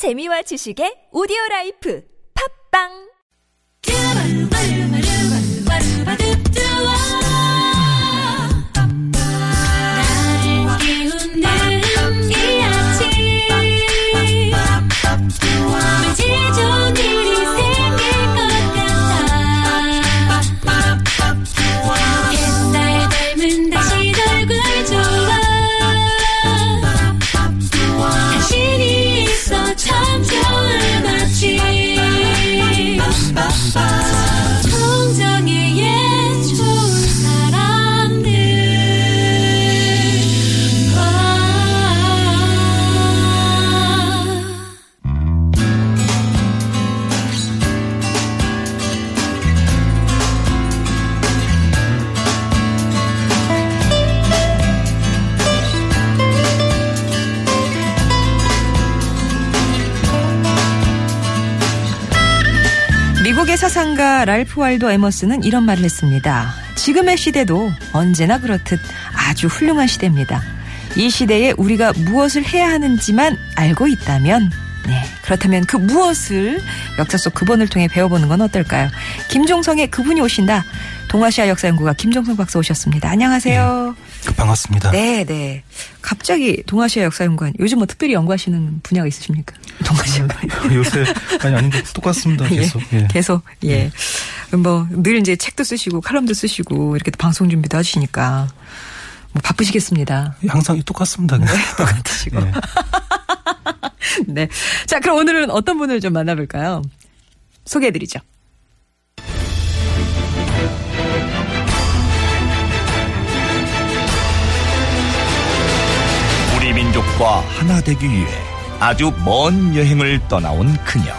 재미와 지식의 오디오 라이프. 팝빵 사상가 랄프 waldo 에머스는 이런 말을 했습니다. 지금의 시대도 언제나 그렇듯 아주 훌륭한 시대입니다. 이 시대에 우리가 무엇을 해야 하는지만 알고 있다면 네, 그렇다면 그 무엇을 역사 속 그분을 통해 배워보는 건 어떨까요? 김종성의 그분이 오신다. 동아시아 역사연구가 김종성 박사 오셨습니다. 안녕하세요. 그 반갑습니다. 네, 네. 갑자기 동아시아 역사 연구원 요즘 뭐 특별히 연구하시는 분야가 있으십니까? 동아시아. 요새 아니 아닌데 똑같습니다. 계속. 예, 예. 계속 예. 뭐늘 이제 책도 쓰시고 칼럼도 쓰시고 이렇게 또 방송 준비도 하시니까 뭐 바쁘시겠습니다. 항상 똑같습니다. 그냥. 똑같으시고. 예. 네. 자, 그럼 오늘은 어떤 분을 좀 만나볼까요? 소개해드리죠. 민족과 하나 되기 위해 아주 먼 여행을 떠나온 그녀.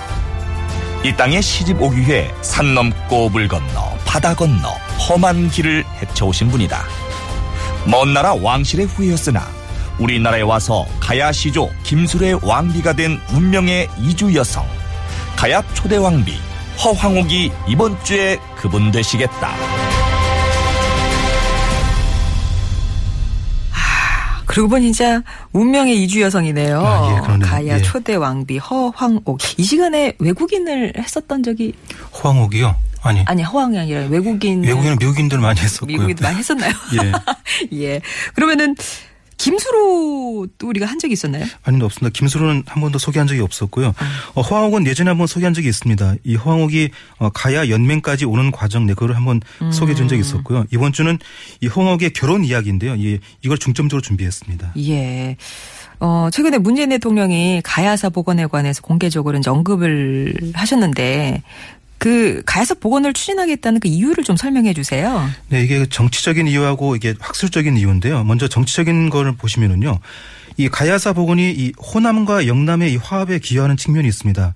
이 땅에 시집 오기 위해 산 넘고 물 건너 바다 건너 험한 길을 헤쳐오신 분이다. 먼 나라 왕실의 후예였으나 우리나라에 와서 가야 시조 김술의 왕비가 된 운명의 이주 여성 가야 초대 왕비 허황옥이 이번 주에 그분 되시겠다. 그러고 보니 진짜 운명의 이주 여성이네요. 아, 예. 가야 예. 초대 왕비 허황옥. 이 시간에 외국인을 했었던 적이 호황옥이요? 아니. 아니 허황이 아니라 외국인 외국인은 미국인들 많이 했었고요. 미국인도 많이 했었나요? 예. 예. 그러면은 김수로도 우리가 한 적이 있었나요? 아니 없습니다. 김수로는 한 번도 소개한 적이 없었고요. 어, 호황옥은 예전에 한 번 소개한 적이 있습니다. 이 호황옥이 어, 가야 연맹까지 오는 과정 네 그거를 한번 소개해 준 적이 있었고요. 이번 주는 이 호황옥의 결혼 이야기인데요. 이, 이걸 중점적으로 준비했습니다. 예. 어, 최근에 문재인 대통령이 가야사 복원에 관해서 공개적으로 이제 언급을 하셨는데 그 가야사 복원을 추진하겠다는 그 이유를 좀 설명해 주세요. 네, 이게 정치적인 이유하고 이게 학술적인 이유인데요. 먼저 정치적인 거를 보시면은요. 이 가야사 복원이 이 호남과 영남의 이 화합에 기여하는 측면이 있습니다.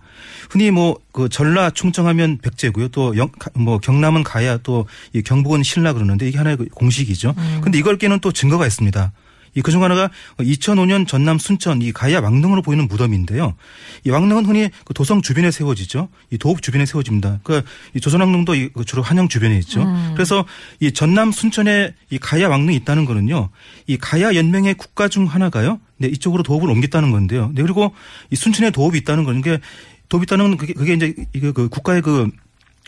흔히 뭐 그 전라 충청하면 백제고요. 또 영, 가- 뭐 경남은 가야 또 이 경북은 신라 그러는데 이게 하나의 그 공식이죠. 근데 이걸 깨는 또 증거가 있습니다. 이 그중 하나가 2005년 전남 순천 이 가야 왕릉으로 보이는 무덤인데요. 이 왕릉은 흔히 그 도성 주변에 세워지죠. 이 도읍 주변에 세워집니다. 그러니까 이 조선왕릉도 이 주로 한양 주변에 있죠. 그래서 이 전남 순천에 이 가야 왕릉이 있다는 거는요. 이 가야 연맹의 국가 중 하나가요. 네, 이쪽으로 도읍을 옮겼다는 건데요. 네, 그리고 이 순천에 도읍이 있다는 거는 게 도읍이 있다는 건 그게, 그게 이제 이거 그 국가의 그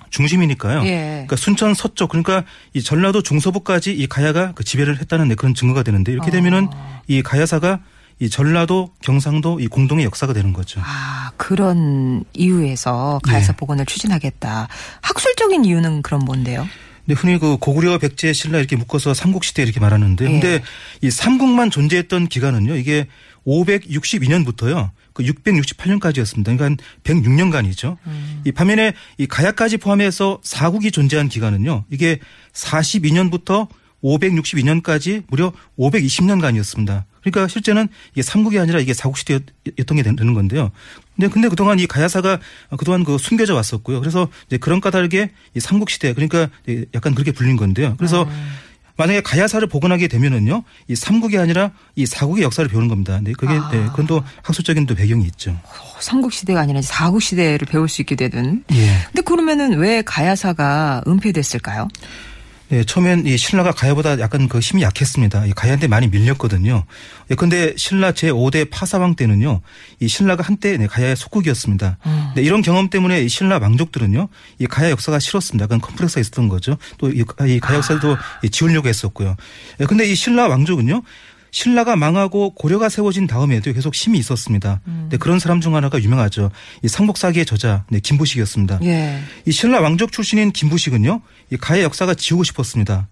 중심이니까요. 예. 그러니까 순천 서쪽 그러니까 이 전라도 중서부까지 이 가야가 그 지배를 했다는 네, 그런 증거가 되는데 이렇게 되면은 이 가야사가 이 전라도 경상도 이 공동의 역사가 되는 거죠. 아, 그런 이유에서 가야사 예. 복원을 추진하겠다. 학술적인 이유는 그럼 뭔데요? 근데 흔히 그 고구려, 백제, 신라 이렇게 묶어서 삼국 시대 이렇게 말하는데 예. 근데 이 삼국만 존재했던 기간은요. 이게 562년부터요. 그 668년까지였습니다. 그러니까 106년간이죠. 이 반면에 이 가야까지 포함해서 사국이 존재한 기간은요. 이게 42년부터 562년까지 무려 520년간이었습니다. 그러니까 실제는 이게 삼국이 아니라 이게 사국시대였던 게 되는 건데요. 근데 근데 그동안 이 가야사가 그동안 그 숨겨져 왔었고요. 그래서 이제 그런 까닭에 이 삼국 시대 그러니까 약간 그렇게 불린 건데요. 그래서 만약에 가야사를 복원하게 되면은요, 이 삼국이 아니라 이 사국의 역사를 배우는 겁니다. 네, 그게 네, 그건 또 학술적인 또 배경이 있죠. 삼국 시대가 아니라 사국 시대를 배울 수 있게 되는. 예. 근데 그러면은 왜 가야사가 은폐됐을까요? 네, 처음엔 이 신라가 가야보다 약간 그 힘이 약했습니다. 이 가야한테 많이 밀렸거든요. 예, 근데 신라 제5대 파사왕 때는요, 이 신라가 한때 네, 가야의 속국이었습니다. 네, 이런 경험 때문에 이 신라 왕족들은요, 이 가야 역사가 싫었습니다. 약간 컴플렉스가 있었던 거죠. 또 이 가야 역사도 이 지우려고 했었고요. 예, 근데 이 신라 왕족은요, 신라가 망하고 고려가 세워진 다음에도 계속 힘이 있었습니다. 네, 그런 사람 중 하나가 유명하죠. 이 상복사기의 저자 네, 김부식이었습니다. 예. 이 신라 왕족 출신인 김부식은요, 이 가의 역사가 지우고 싶었습니다.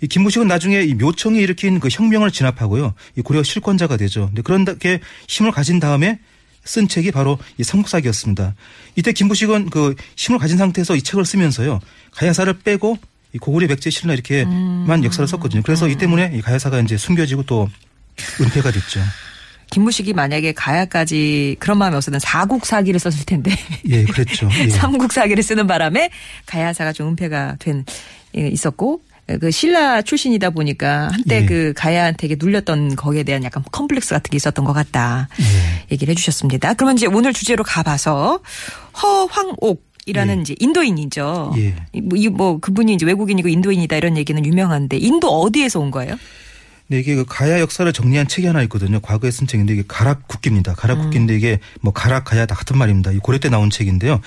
이 김부식은 나중에 이 묘청이 일으킨 그 혁명을 진압하고요, 이 고려 실권자가 되죠. 근데 그런게 힘을 가진 다음에 쓴 책이 바로 이 삼국사기였습니다. 이때 김부식은 그 힘을 가진 상태에서 이 책을 쓰면서요, 가야사를 빼고 이 고구려 백제 신라 이렇게만 역사를 썼거든요. 그래서 이 때문에 이 가야사가 이제 숨겨지고 또 은폐가 됐죠. 김무식이 만약에 가야까지 그런 마음이 없었던 사국사기를 썼을 텐데 예, 그랬죠. 예. 삼국사기를 쓰는 바람에 가야사가 좀 은폐가 된 예, 있었고 그 신라 출신이다 보니까 한때 예. 그 가야한테 눌렸던 거기에 대한 약간 컴플렉스 같은 게 있었던 것 같다 예. 얘기를 해주셨습니다. 그러면 이제 오늘 주제로 가봐서 허황옥 이라는 예. 이제 인도인이죠. 예. 이 뭐, 이뭐 그분이 이제 외국인이고 인도인이다 이런 얘기는 유명한데 인도 어디에서 온 거예요? 네, 이게 그 가야 역사를 정리한 책이 하나 있거든요. 과거에 쓴 책인데 이게 가락국기입니다. 가락국기인데 이게 뭐 가락 가야 다 같은 말입니다. 이 고려 때 나온 책인데요.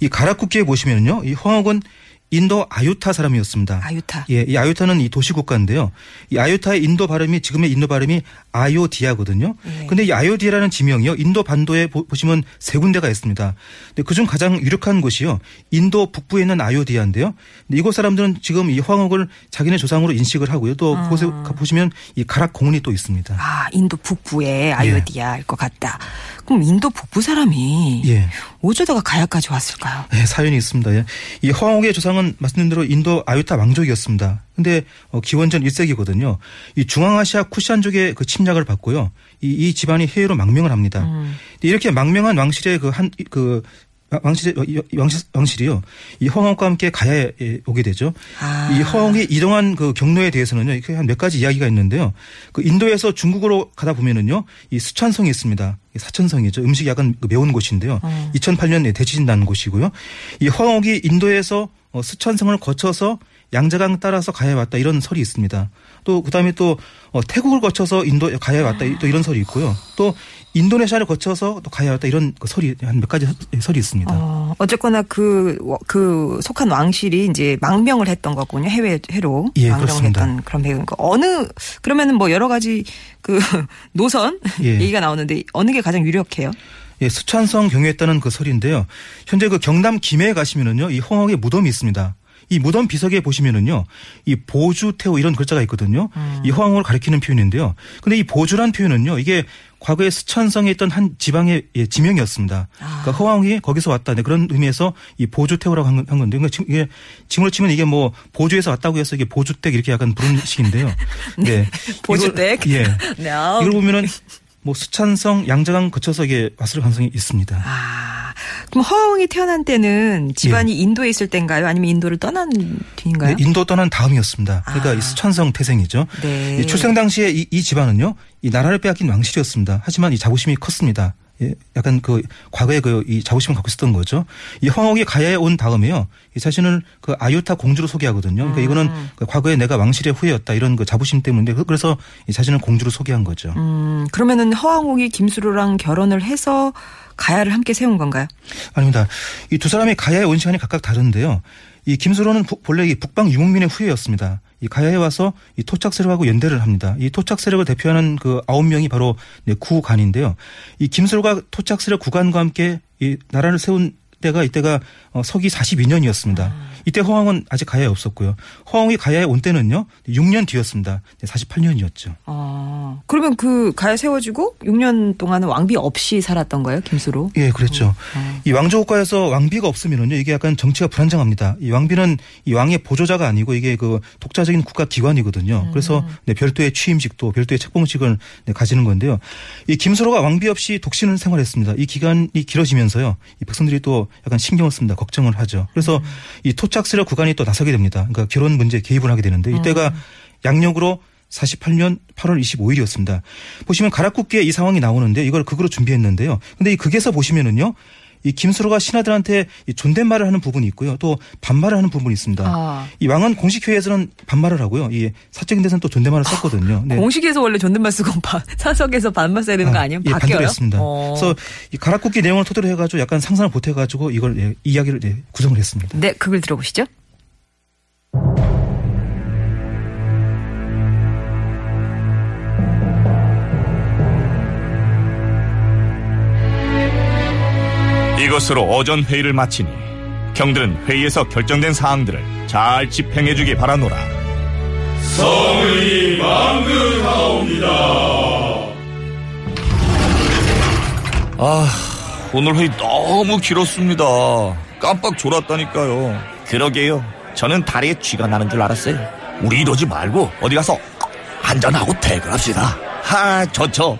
이 가락국기에 보시면요. 이 황옥은 인도 아유타 사람이었습니다. 아유타. 예, 이 아유타는 이 도시 국가인데요. 이 아유타의 인도 발음이 지금의 인도 발음이 아요디아거든요. 예. 근데 이 아요디아라는 지명이요. 인도 반도에 보- 보시면 세 군데가 있습니다. 근데 그중 가장 유력한 곳이요. 인도 북부에 있는 아요디아인데요. 근데 이곳 사람들은 지금 이 황옥을 자기네 조상으로 인식을 하고요. 또 그곳에 가 보시면 이 가락 공원이 또 있습니다. 아, 인도 북부의 아요디아일 것 같다. 그럼 인도 북부 사람이 예. 어쩌다가 가야까지 왔을까요? 네, 사연이 있습니다. 예. 이 황옥의 조상은 말씀드린 대로 인도 아유타 왕족이었습니다. 근데 어, 기원전 1세기거든요. 이 중앙아시아 쿠시안족의 그 침략을 받고요. 이, 이 집안이 해외로 망명을 합니다. 근데 이렇게 망명한 왕실의 그 한그 왕실 왕실 왕실이요. 이 황옥과 함께 가야에 오게 되죠. 아. 이 황옥이 이동한 그 경로에 대해서는요. 이렇게 한 몇 가지 이야기가 있는데요. 그 인도에서 중국으로 가다 보면은요. 이 수찬성이 있습니다. 이 사천성이죠. 음식이 약간 그 매운 곳인데요. 2008년 대지진 난 곳이고요. 이 황옥이 인도에서 어, 수천성을 거쳐서 양자강 따라서 가야에 왔다 이런 설이 있습니다. 또 그다음에 또 어, 태국을 거쳐서 인도 가야에 왔다 또 이런 설이 있고요. 또 인도네시아를 거쳐서 또 가야에 왔다 이런 그 설이 한 몇 가지 설이 있습니다. 어, 어쨌거나 그, 그 속한 왕실이 이제 망명을 했던 거군요. 해외, 해로. 예, 망명을 그렇습니다. 했던 그런 배우인 거. 어느, 그러면은 뭐 여러 가지 그 노선 예. 얘기가 나오는데 어느 게 가장 유력해요? 예, 수천성 경유했다는 그 설인데요. 현재 그 경남 김해에 가시면은요, 이 황옥의 무덤이 있습니다. 이 무덤 비석에 보시면은요, 이 보주 태우 이런 글자가 있거든요. 이 황옥을 가리키는 표현인데요. 근데 이 보주란 표현은요, 이게 과거에 수천성에 있던 한 지방의 예, 지명이었습니다. 그러니까 허황이 거기서 왔다. 네, 그런 의미에서 이 보주태우라고 한, 건- 건데, 그러니까 지금 이게 지문으로 치면 이게 뭐 보주에서 왔다고 해서 이게 보주댁 이렇게 약간 부르는 식인데요. 네. 보주댁. 이걸- 예. 네. 이걸 보면은 뭐 수찬성, 양자강 거쳐서 이게 왔을 가능성이 있습니다. 아, 그럼 허웅이 태어난 때는 집안이 인도에 있을 때인가요? 아니면 인도를 떠난 뒤인가요? 네, 인도 떠난 다음이었습니다. 그러니까 아. 이 수천성 태생이죠. 네. 이 출생 당시에 이, 이 집안은요, 이 나라를 빼앗긴 왕실이었습니다. 하지만 이 자부심이 컸습니다. 예, 약간 그 과거에 그 이 자부심을 갖고 있었던 거죠. 이 황옥이 가야에 온 다음에요, 이 자신을 그 아유타 공주로 소개하거든요. 그러니까 이거는 음. 그 과거에 내가 왕실의 후예였다 이런 그 자부심 때문에 그- 그래서 이 자신을 공주로 소개한 거죠. 음, 그러면은 허황옥이 김수로랑 결혼을 해서 가야를 함께 세운 건가요? 아닙니다. 이 두 사람의 가야에 온 시간이 각각 다른데요. 이 김수로는 부- 본래 이 북방 유목민의 후예였습니다. 이 가야에 와서 이 토착 세력하고 연대를 합니다. 이 토착 세력을 대표하는 그 아홉 명이 바로 네, 구간인데요. 이 김수로가 토착 세력 구간과 함께 이 나라를 세운 때가 이때가 어, 서기 42년이었습니다. 이때 허황은 아직 가야에 없었고요. 허황이 가야에 온 때는요 6년 뒤였습니다. 48년이었죠. 어, 그러면 그 가야 세워지고 6년 동안은 왕비 없이 살았던 거예요, 김수로? 예, 그랬죠. 이 왕조 국가에서 왕비가 없으면은요, 이게 약간 정치가 불안정합니다. 이 왕비는 이 왕의 보조자가 아니고 이게 그 독자적인 국가 기관이거든요. 그래서 네, 별도의 취임식도 별도의 책봉식을 네, 가지는 건데요. 이 김수로가 왕비 없이 독신을 생활했습니다. 이 기간이 길어지면서요, 이 백성들이 또 약간 신경을 씁니다. 걱정을 하죠. 그래서 이 토착 스러 구간이 또 나서게 됩니다. 그러니까 결혼 문제에 개입을 하게 되는데 이때가 양력으로 48년 8월 25일이었습니다. 보시면 가락국기에 이 상황이 나오는데 이걸 극으로 준비했는데요. 근데 이 극에서 보시면은요. 이 김수로가 신하들한테 이 존댓말을 하는 부분이 있고요. 또 반말을 하는 부분이 있습니다. 아. 이 왕은 공식 회의에서는 반말을 하고요. 이 사적인 데서는 또 존댓말을 썼거든요. 네. 공식에서 원래 존댓말 쓰고 바- 사석에서 반말 써야 되는 거 아니에요? 예, 바뀌어요? 반대로 했습니다. 어. 그래서 이 가락국기 내용을 토대로 해가지고 약간 상상을 보태가지고 이걸 예, 이야기를 예, 구성을 했습니다. 네, 그걸 들어보시죠. 이것으로 오전 회의를 마치니 경들은 회의에서 결정된 사항들을 잘 집행해주기 바라노라. 성의 만극하옵니다. 아, 오늘 회의 너무 길었습니다. 깜빡 졸았다니까요. 그러게요. 저는 다리에 쥐가 나는 줄 알았어요. 우리 이러지 말고 어디 가서 한잔하고 퇴근합시다. 하, 좋죠.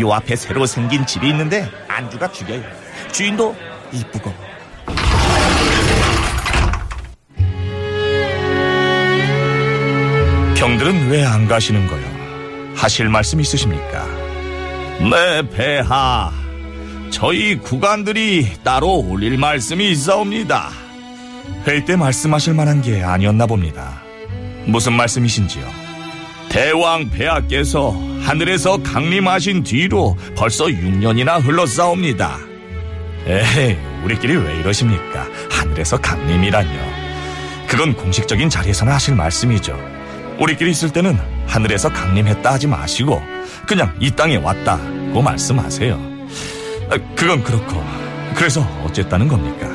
요 앞에 새로 생긴 집이 있는데 안주가 죽여요. 주인도 이쁘고. 경들은 왜 안 가시는 거요? 하실 말씀 있으십니까? 네, 폐하. 저희 구간들이 따로 올릴 말씀이 있사옵니다. 회의 때 말씀하실 만한 게 아니었나 봅니다. 무슨 말씀이신지요? 대왕 폐하께서 하늘에서 강림하신 뒤로 벌써 6년이나 흘렀사옵니다. 에이, 우리끼리 왜 이러십니까? 하늘에서 강림이란요. 그건 공식적인 자리에서는 하실 말씀이죠. 우리끼리 있을 때는 하늘에서 강림했다 하지 마시고 그냥 이 땅에 왔다고 말씀하세요. 아, 그건 그렇고 그래서 어쨌다는 겁니까?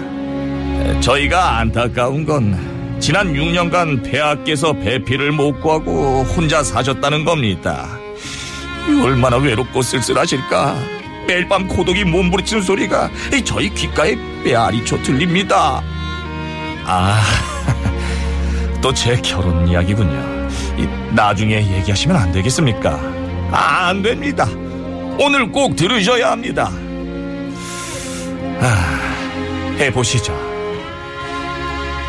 에, 저희가 안타까운 건 지난 6년간 폐하께서 배필을 못 구하고 혼자 사셨다는 겁니다. 얼마나 외롭고 쓸쓸하실까? 매일 밤 고독이 몸부리치는 소리가 이 저희 귓가에 메아리쳐 들립니다. 아, 또 제 결혼 이야기군요. 이, 나중에 얘기하시면 안 되겠습니까? 아, 안 됩니다. 오늘 꼭 들으셔야 합니다. 아, 해보시죠.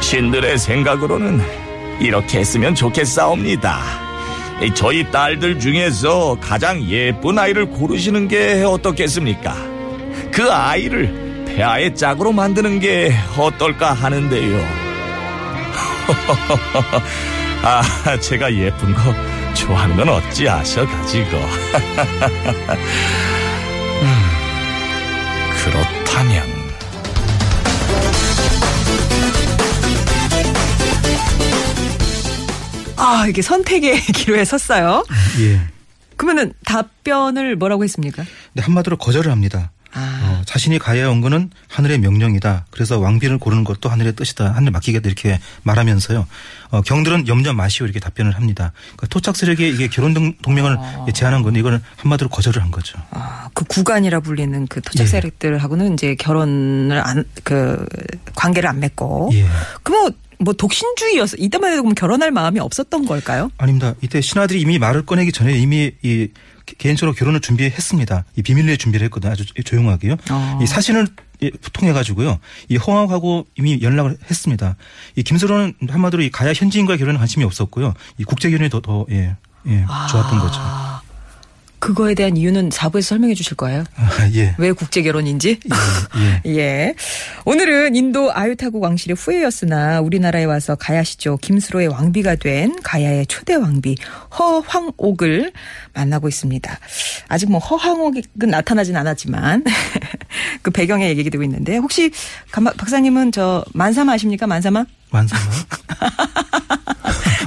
신들의 생각으로는 이렇게 했으면 좋겠사옵니다. 이 저희 딸들 중에서 가장 예쁜 아이를 고르시는 게 어떻겠습니까? 그 아이를 폐하의 짝으로 만드는 게 어떨까 하는데요. 아, 제가 예쁜 거 좋아하는 건 어찌 아셔가지고. 음, 그렇다면. 아, 이게 선택의 기로에 섰어요. 예. 그러면은 답변을 뭐라고 했습니까? 근데 한마디로 거절을 합니다. 아. 어, 자신이 가야 온 거는 하늘의 명령이다. 그래서 왕비를 고르는 것도 하늘의 뜻이다. 하늘 맡기겠다 이렇게 말하면서요. 어, 경들은 염려 마시오 이렇게 답변을 합니다. 그러니까 토착 세력에 이게 결혼 동- 동맹을 제안한 건데 이걸 한마디로 거절을 한 거죠. 아, 그 구간이라 불리는 그 토착 예. 세력들하고는 이제 결혼을 안, 그, 관계를 안 맺고. 예. 그럼 뭐 독신주의여서 이때만 해도 그럼 결혼할 마음이 없었던 걸까요? 아닙니다. 이때 신하들이 이미 말을 꺼내기 전에 이미 이 개- 개인적으로 결혼을 준비했습니다. 이 비밀리에 준비를 했거든요. 아주 조용하게요. 어. 이 사신을 예, 통해 가지고요. 이 허황하고 이미 연락을 했습니다. 이 김수로는 한마디로 이 가야 현지인과의 결혼에 관심이 없었고요. 이 국제 결혼이 더, 더 예, 예, 좋았던 거죠. 아, 그거에 대한 이유는 4부에서 설명해 주실 거예요? 아, 예. 왜 국제 결혼인지? 예. 예. 오늘은 인도 아유타국 왕실의 후예였으나 우리나라에 와서 가야시죠. 김수로의 왕비가 된 가야의 초대 왕비 허황옥을 만나고 있습니다. 아직 뭐 허황옥은 나타나진 않았지만 그 배경에 얘기가 되고 있는데 혹시 박사님은 저 만사마 아십니까? 만사마? 완성.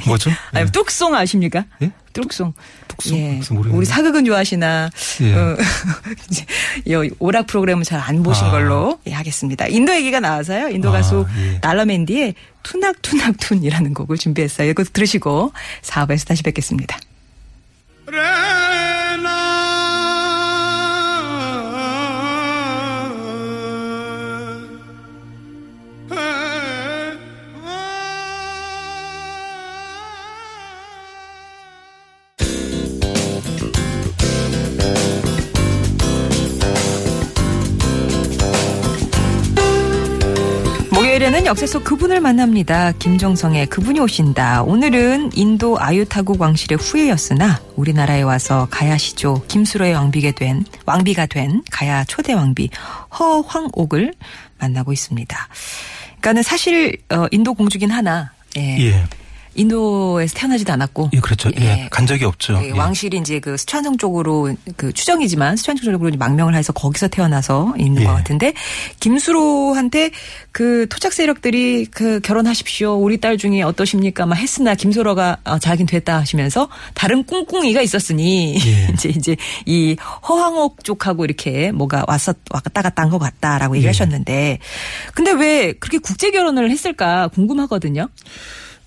뭐죠? 아니 뚝송 아십니까? 예? 뚝송. 뚝송? 예. 우리 사극은 좋아하시나 예. 어, 오락 프로그램은 잘 안 보신 아. 걸로 예, 하겠습니다. 인도 얘기가 나와서요. 인도 아, 가수 예. 날라맨디의 투낙투낙툰이라는 곡을 준비했어요. 이거 들으시고 4부에서 다시 뵙겠습니다. 역사 속 그분을 만납니다. 김종성의 그분이 오신다. 오늘은 인도 아유타국 왕실의 후예였으나 우리나라에 와서 가야시조 김수로의 왕비가 된 왕비가 된 가야 초대 왕비 허황옥을 만나고 있습니다. 그러니까는 사실 어, 인도 공주긴 하나 예. 예. 인도에서 태어나지도 않았고 예, 그렇죠. 예. 간 적이 없죠. 예, 예. 왕실이 이제 그 수천성 쪽으로 그 추정이지만 수천성 쪽으로 망명을 해서 거기서 태어나서 있는 예. 것 같은데 김수로한테 그 토착 세력들이 그 결혼하십시오 우리 딸 중에 어떠십니까 막 했으나 김수로가 어, 자긴 됐다 하시면서 다른 꿍꿍이가 있었으니 예. 이제 이제 이 허황옥 쪽하고 이렇게 뭐가 왔었 왔다 갔다 한 것 같다라고 예. 얘기하셨는데 근데 왜 그렇게 국제 결혼을 했을까 궁금하거든요.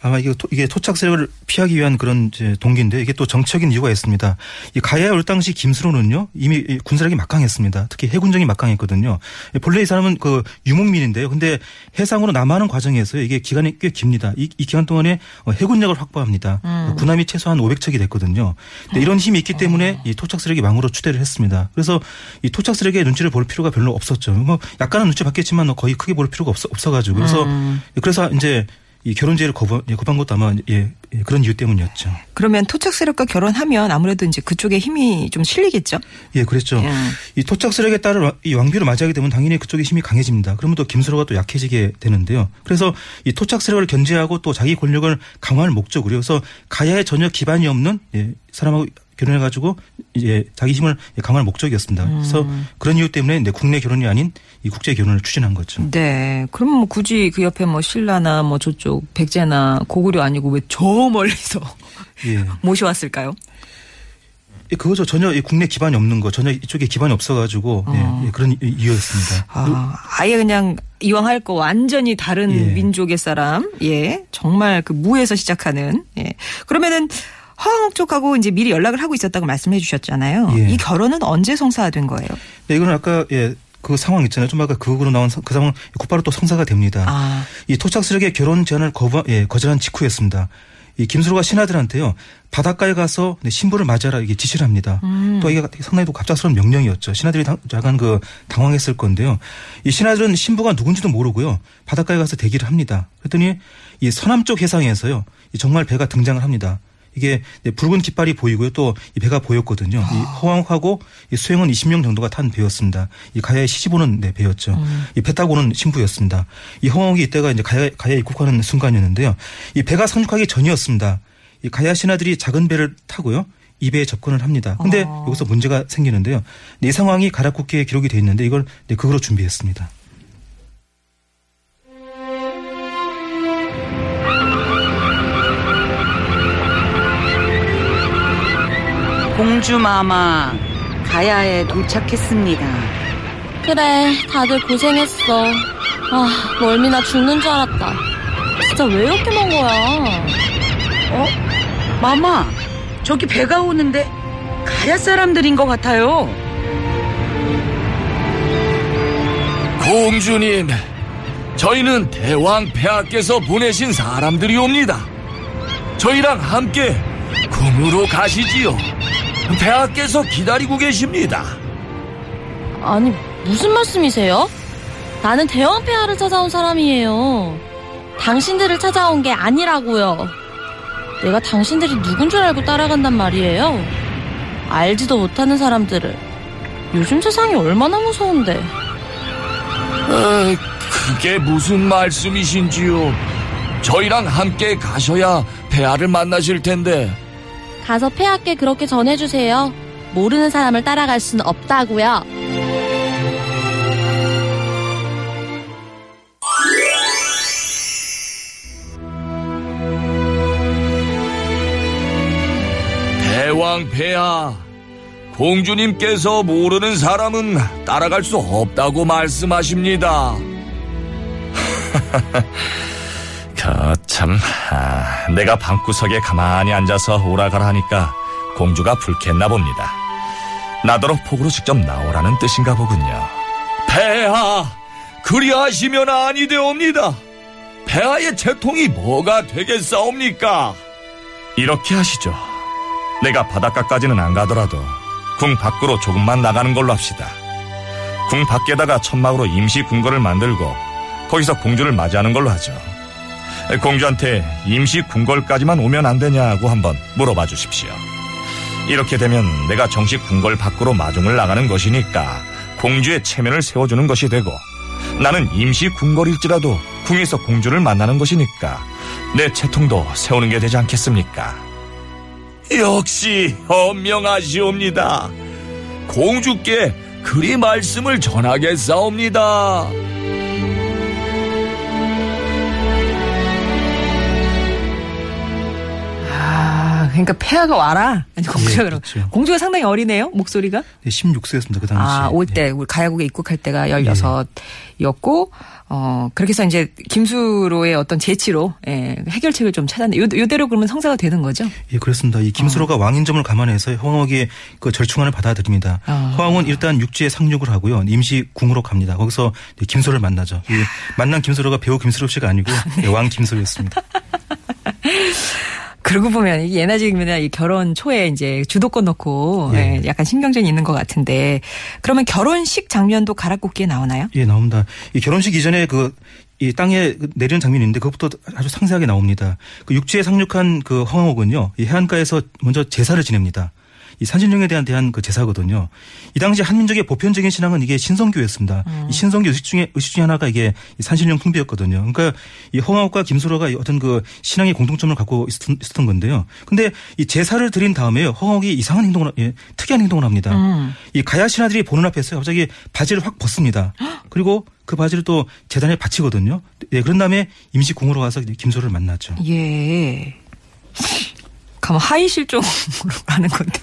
아마 이게, 토, 이게 토착 세력을 피하기 위한 그런 이제 동기인데 이게 또 정치적인 이유가 있습니다. 이 가야에 올 당시 김수로는요 이미 이 군사력이 막강했습니다. 특히 해군정이 막강했거든요. 본래 이 사람은 그 유목민인데요. 근데 해상으로 남하는 과정에서 이게 기간이 꽤 깁니다. 이, 이 기간 동안에 어, 해군력을 확보합니다. 군함이 최소한 500척이 됐거든요. 근데 이런 힘이 있기 때문에 이 토착 세력이 망으로 추대를 했습니다. 그래서 이 토착 세력의 눈치를 볼 필요가 별로 없었죠. 뭐 약간은 눈치 봤겠지만 뭐 거의 크게 볼 필요가 없어 없어가지고 그래서 그래서 이제 이 결혼제를 거부, 예, 거부한 것도 아마 예, 예, 그런 이유 때문이었죠. 그러면 토착 세력과 결혼하면 아무래도 이제 그쪽에 힘이 좀 실리겠죠. 예, 그랬죠. 예. 이 토착 세력에 따른 와- 이 왕비를 맞이하게 되면 당연히 그쪽의 힘이 강해집니다. 그러면 또 김수로가 또 약해지게 되는데요. 그래서 이 토착 세력을 견제하고 또 자기 권력을 강화할 목적으로 그래서 가야에 전혀 기반이 없는 예, 사람하고 결혼해 가지고 이제 자기 힘을 강화할 목적이었습니다. 그래서 그런 이유 때문에 이제 국내 결혼이 아닌 이 국제 결혼을 추진한 거죠. 네. 그럼 뭐 굳이 그 옆에 뭐 신라나 뭐 저쪽 백제나 고구려 아니고 왜 저 멀리서 예. 모셔왔을까요? 예, 그거죠. 전혀 이 국내 기반이 없는 거, 전혀 이쪽에 기반이 없어가지고 예, 예, 그런 이- 이유였습니다. 아, 아예 그냥 이왕 할 거 완전히 다른 예. 민족의 사람, 예. 정말 그 무에서 시작하는, 예. 그러면은 허황옥 쪽하고 이제 미리 연락을 하고 있었다고 말씀해 주셨잖아요. 예. 이 결혼은 언제 성사된 거예요? 네, 이거는 아까 예. 그 상황 있잖아요. 좀 아까 그거로 나온 성- 그 상황 곧바로 또 성사가 됩니다. 아. 이 토착 세력의 결혼 제안을 거부, 예, 거절한 직후였습니다. 이 김수로가 신하들한테요 바닷가에 가서 네, 신부를 맞이하라 이게 지시를 합니다. 또 이게 상당히 또 갑작스러운 명령이었죠. 신하들이 당, 약간 그 당황했을 건데요. 이 신하들은 신부가 누군지도 모르고요 바닷가에 가서 대기를 합니다. 그랬더니 이 서남 쪽 해상에서요 이 정말 배가 등장을 합니다. 이게 네, 붉은 깃발이 보이고요. 또 이 배가 보였거든요. 이 허황하고 이 수행은 20명 정도가 탄 배였습니다. 이 가야에 시집오는 네, 배였죠. 이배 타고 오는 신부였습니다. 이 허황이 이때가 이제 가야, 가야에 입국하는 순간이었는데요. 이 배가 상륙하기 전이었습니다. 이 가야 신하들이 작은 배를 타고요. 이 배에 접근을 합니다. 근데 어. 여기서 문제가 생기는데요. 네, 이 상황이 가락국기에 기록이 돼 있는데 이걸 네, 그거로 준비했습니다. 공주 마마 가야에 도착했습니다. 그래, 다들 고생했어. 아, 멀미나 죽는 줄 알았다. 진짜 왜 이렇게 먼 거야? 어? 마마 저기 배가 오는데 가야 사람들인 것 같아요. 공주님, 저희는 대왕 폐하께서 보내신 사람들이옵니다. 저희랑 함께 궁으로 가시지요. 폐하께서 기다리고 계십니다. 아니, 무슨 말씀이세요? 나는 대왕 폐하를 찾아온 사람이에요. 당신들을 찾아온 게 아니라고요. 내가 당신들이 누군 줄 알고 따라간단 말이에요. 알지도 못하는 사람들을. 요즘 세상이 얼마나 무서운데. 에, 그게 무슨 말씀이신지요? 저희랑 함께 가셔야 폐하를 만나실 텐데. 가서 폐하께 그렇게 전해주세요. 모르는 사람을 따라갈 수는 없다고요. 대왕 폐하, 공주님께서 모르는 사람은 따라갈 수 없다고 말씀하십니다. 그 참 아, 내가 방구석에 가만히 앉아서 오라가라 하니까 공주가 불쾌했나 봅니다. 나더러 폭으로 직접 나오라는 뜻인가 보군요. 폐하, 그리하시면 아니 되옵니다. 폐하의 채통이 뭐가 되겠사옵니까? 이렇게 하시죠. 내가 바닷가까지는 안 가더라도 궁 밖으로 조금만 나가는 걸로 합시다. 궁 밖에다가 천막으로 임시 궁궐을 만들고 거기서 공주를 맞이하는 걸로 하죠. 공주한테 임시 궁궐까지만 오면 안 되냐고 한번 물어봐 주십시오. 이렇게 되면 내가 정식 궁궐 밖으로 마중을 나가는 것이니까 공주의 체면을 세워주는 것이 되고 나는 임시 궁궐일지라도 궁에서 공주를 만나는 것이니까 내 채통도 세우는 게 되지 않겠습니까? 역시 현명하시옵니다. 공주께 그리 말씀을 전하겠사옵니다. 그러니까 폐하가 와라. 아니, 공주가 예, 그럼. 그렇죠. 공주가 상당히 어리네요, 목소리가. 네, 16세였습니다. 그 당시. 아, 올 때, 우리 가야국에 입국할 때가 16이었고, 어, 그렇게 해서 이제 김수로의 어떤 재치로, 예, 해결책을 좀 찾았네. 요, 요대로 그러면 성사가 되는 거죠? 예, 그렇습니다. 이 김수로가 왕인점을 감안해서 허왕옥의 그 절충안을 받아들입니다. 아. 허왕은 일단 육지에 상륙을 하고요. 임시 궁으로 갑니다. 거기서 김수로를 만나죠. 이 만난 김수로가 배우 김수로 씨가 아니고 예, 왕 김수로였습니다. 그러고 보면 예나 지금이나 이 결혼 초에 이제 주도권 넣고 예. 예, 약간 신경전이 있는 것 같은데 그러면 결혼식 장면도 가락국기에 나오나요? 예, 나옵니다. 이 결혼식 이전에 그, 이 땅에 내리는 장면이 있는데 그것부터 아주 상세하게 나옵니다. 그 육지에 상륙한 그 황옥은요, 이 해안가에서 먼저 제사를 지냅니다. 이 산신령에 대한 대한 그 제사거든요. 이 당시 한민족의 보편적인 신앙은 이게 신성교였습니다. 이 신성교 의식 중에 의식 중에 하나가 이게 이 산신령 숭배였거든요. 그러니까 이 허황옥과 김수로가 이 어떤 그 신앙의 공통점을 갖고 있었던, 있었던 건데요. 근데 이 제사를 드린 다음에요. 허황옥이 이상한 행동을 예, 특이한 행동을 합니다. 이 가야 신하들이 보는 앞에서 갑자기 바지를 확 벗습니다. 그리고 그 바지를 또 재단에 바치거든요. 예, 그런 다음에 임시 궁으로 가서 김수로를 만났죠. 예. 가면 하의 실종으로 가는 건데.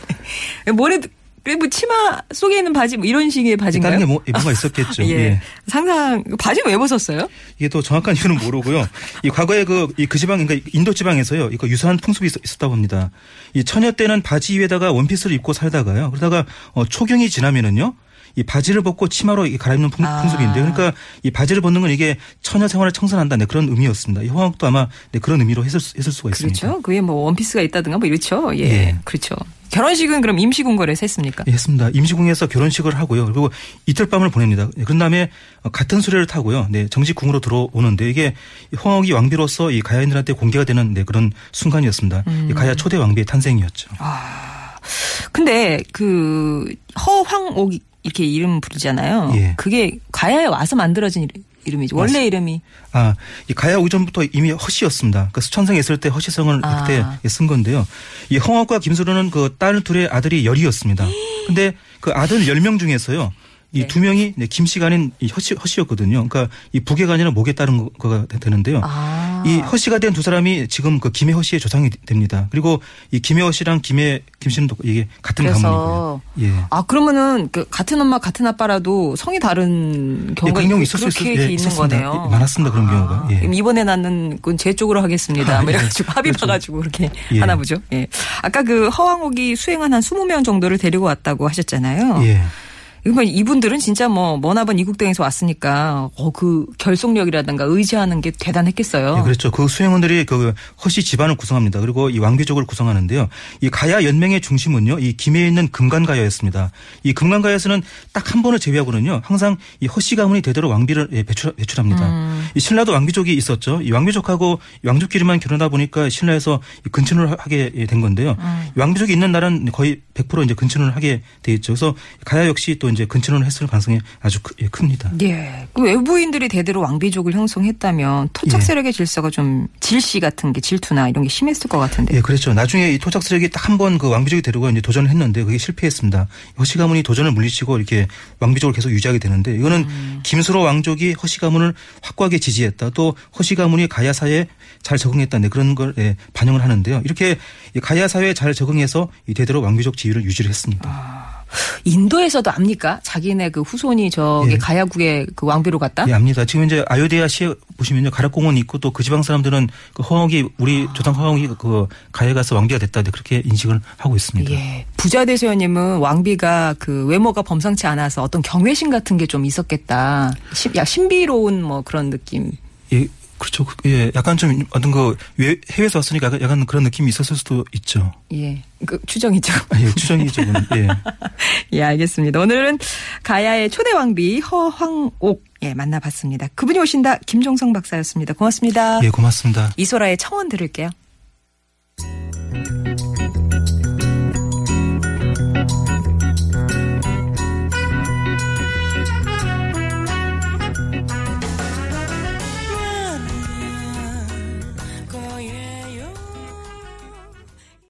뭐래 그래 뭐 치마 속에 있는 바지 뭐 이런 식의 바지인가요? 다른 게 뭐, 뭐가 있었겠죠. 예. 예. 상상 바지는 왜 벗었어요? 이게 또 정확한 이유는 모르고요. 이 과거에 그, 이그 지방, 그러니까 인도 지방에서요. 이거 유사한 풍습이 있, 있었다고 합니다. 이 처녀 때는 바지 위에다가 원피스를 입고 살다가요. 그러다가 어, 초경이 지나면은요. 이 바지를 벗고 치마로 갈아입는 풍, 아. 풍습인데 그러니까 이 바지를 벗는 건 이게 처녀 생활을 청산한다. 네, 그런 의미였습니다. 이 호황도 아마 네, 그런 의미로 했을, 수- 했을 수가 있습니다. 그렇죠. 그게 뭐 원피스가 있다든가 뭐 이렇죠. 예. 예. 그렇죠. 결혼식은 그럼 임시궁궐에서 했습니까? 예, 했습니다. 임시궁에서 결혼식을 하고요. 그리고 이틀 밤을 보냅니다. 예, 그런 다음에 어, 같은 수레를 타고요. 네, 정식 궁으로 들어오는데 이게 허황이 왕비로서 이 가야인들한테 공개가 되는 네, 그런 순간이었습니다. 음. 이 가야 초대 왕비의 탄생이었죠. 근데 그 허황옥 이 렇게 이름 부르잖아요. 예. 그게 가야에 와서 만들어진 이름- 이름이죠. 원래 맞습니다. 이름이 아, 이 가야 오기 전부터 이미 허씨였습니다. 그 수천성에 있을 때 허씨성을 아. 그때 쓴 건데요. 이 허황과 김수로는 그 딸 둘의 아들이 열이었습니다. 근데 그 아들 열 명 중에서요. 이 네. 두 명이 네, 김씨가 아닌 이 허씨, 허씨였거든요. 그러니까 이 북에가 아니라 목에 따른 거가 되는데요. 아. 이 허씨가 된 두 사람이 지금 그 김해 허씨의 조상이 됩니다. 그리고 이 김해 허씨랑 김해 김씨는 또 이게 같은 가문이고요. 예. 아 그러면은 그 같은 엄마 같은 아빠라도 성이 다른 예, 경우가 경우 있- 있을 수 그렇게 있, 예, 있는. 거네요. 예, 많았습니다. 그런 경우가. 예. 이번에 낳는 건 제 쪽으로 하겠습니다. 아, 뭐 예. 이래가지고 합의 그렇죠. 봐가지고 그렇게 예. 하나 보죠. 예. 아까 그 허황옥이 수행한 한 20명 정도를 데리고 왔다고 하셨잖아요. 예. 그러면 이분들은 진짜 뭐 머나번 이국동에서 왔으니까 어 그 결속력이라든가 의지하는 게 대단했겠어요. 예, 그렇죠. 그 수행원들이 그 허씨 집안을 구성합니다. 그리고 이 왕비족을 구성하는데요. 이 가야 연맹의 중심은요. 이 김해에 있는 금관가야였습니다. 이 금관가야에서는 딱 한 번을 제외하고는요. 항상 이 허씨 가문이 대대로 왕비를 예, 배출, 배출 합니다. 음. 이 신라도 왕비족이 있었죠. 이 왕비족하고 왕족끼리만 결혼하다 보니까 신라에서 이 근친을 하게 된 건데요. 음. 이 왕비족이 있는 나라는 거의 100% 이제 근친을 하게 돼 있죠. 그래서 가야 역시 또 이제 근친을 했을 가능성이 아주 크, 예, 큽니다. 예. 그 외부인들이 대대로 왕비족을 형성했다면 토착 예. 세력의 질서가 좀 질시 같은 게 질투나 이런 게 심했을 것 같은데. 예, 그렇죠. 나중에 이 토착 세력이 딱 한 번 그 왕비족이 데리고 이제 도전을 했는데 그게 실패했습니다. 허씨 가문이 도전을 물리치고 이렇게 왕비족을 계속 유지하게 되는데 이거는 김수로 왕족이 허씨 가문을 확고하게 지지했다. 또 허씨 가문이 가야 사회에 잘 적응했다. 네, 그런 걸 예, 반영을 하는데요. 이렇게 이 가야 사회에 잘 적응해서 이 대대로 왕비족 지 위를 유지를 했습니다. 인도에서도 압니까? 자기네 그 후손이 저기 예. 가야국의 그 왕비로 갔다? 예, 압니다. 지금 이제 아요데아 시에 보시면요. 가락공원이 있고 또 그 지방 사람들은 그 허황이 우리 조상 허황이 그 가야에 가서 왕비가 됐다. 네, 그렇게 인식을 하고 있습니다. 예. 부자 대세연님은 왕비가 그 외모가 범상치 않아서 어떤 경외심 같은 게 좀 있었겠다. 신, 야, 신비로운 뭐 그런 느낌. 예, 그렇죠. 그, 예, 약간 좀 어떤 거 해외에서 왔으니까 약간 그런 느낌이 있었을 수도 있죠. 예, 그 추정이죠. 아, 예, 추정이죠. 예. 예, 알겠습니다. 오늘은 가야의 초대 왕비 허황옥 예 만나봤습니다. 그분이 오신다 김종성 박사였습니다. 고맙습니다. 예, 고맙습니다. 이소라의 청원 들을게요.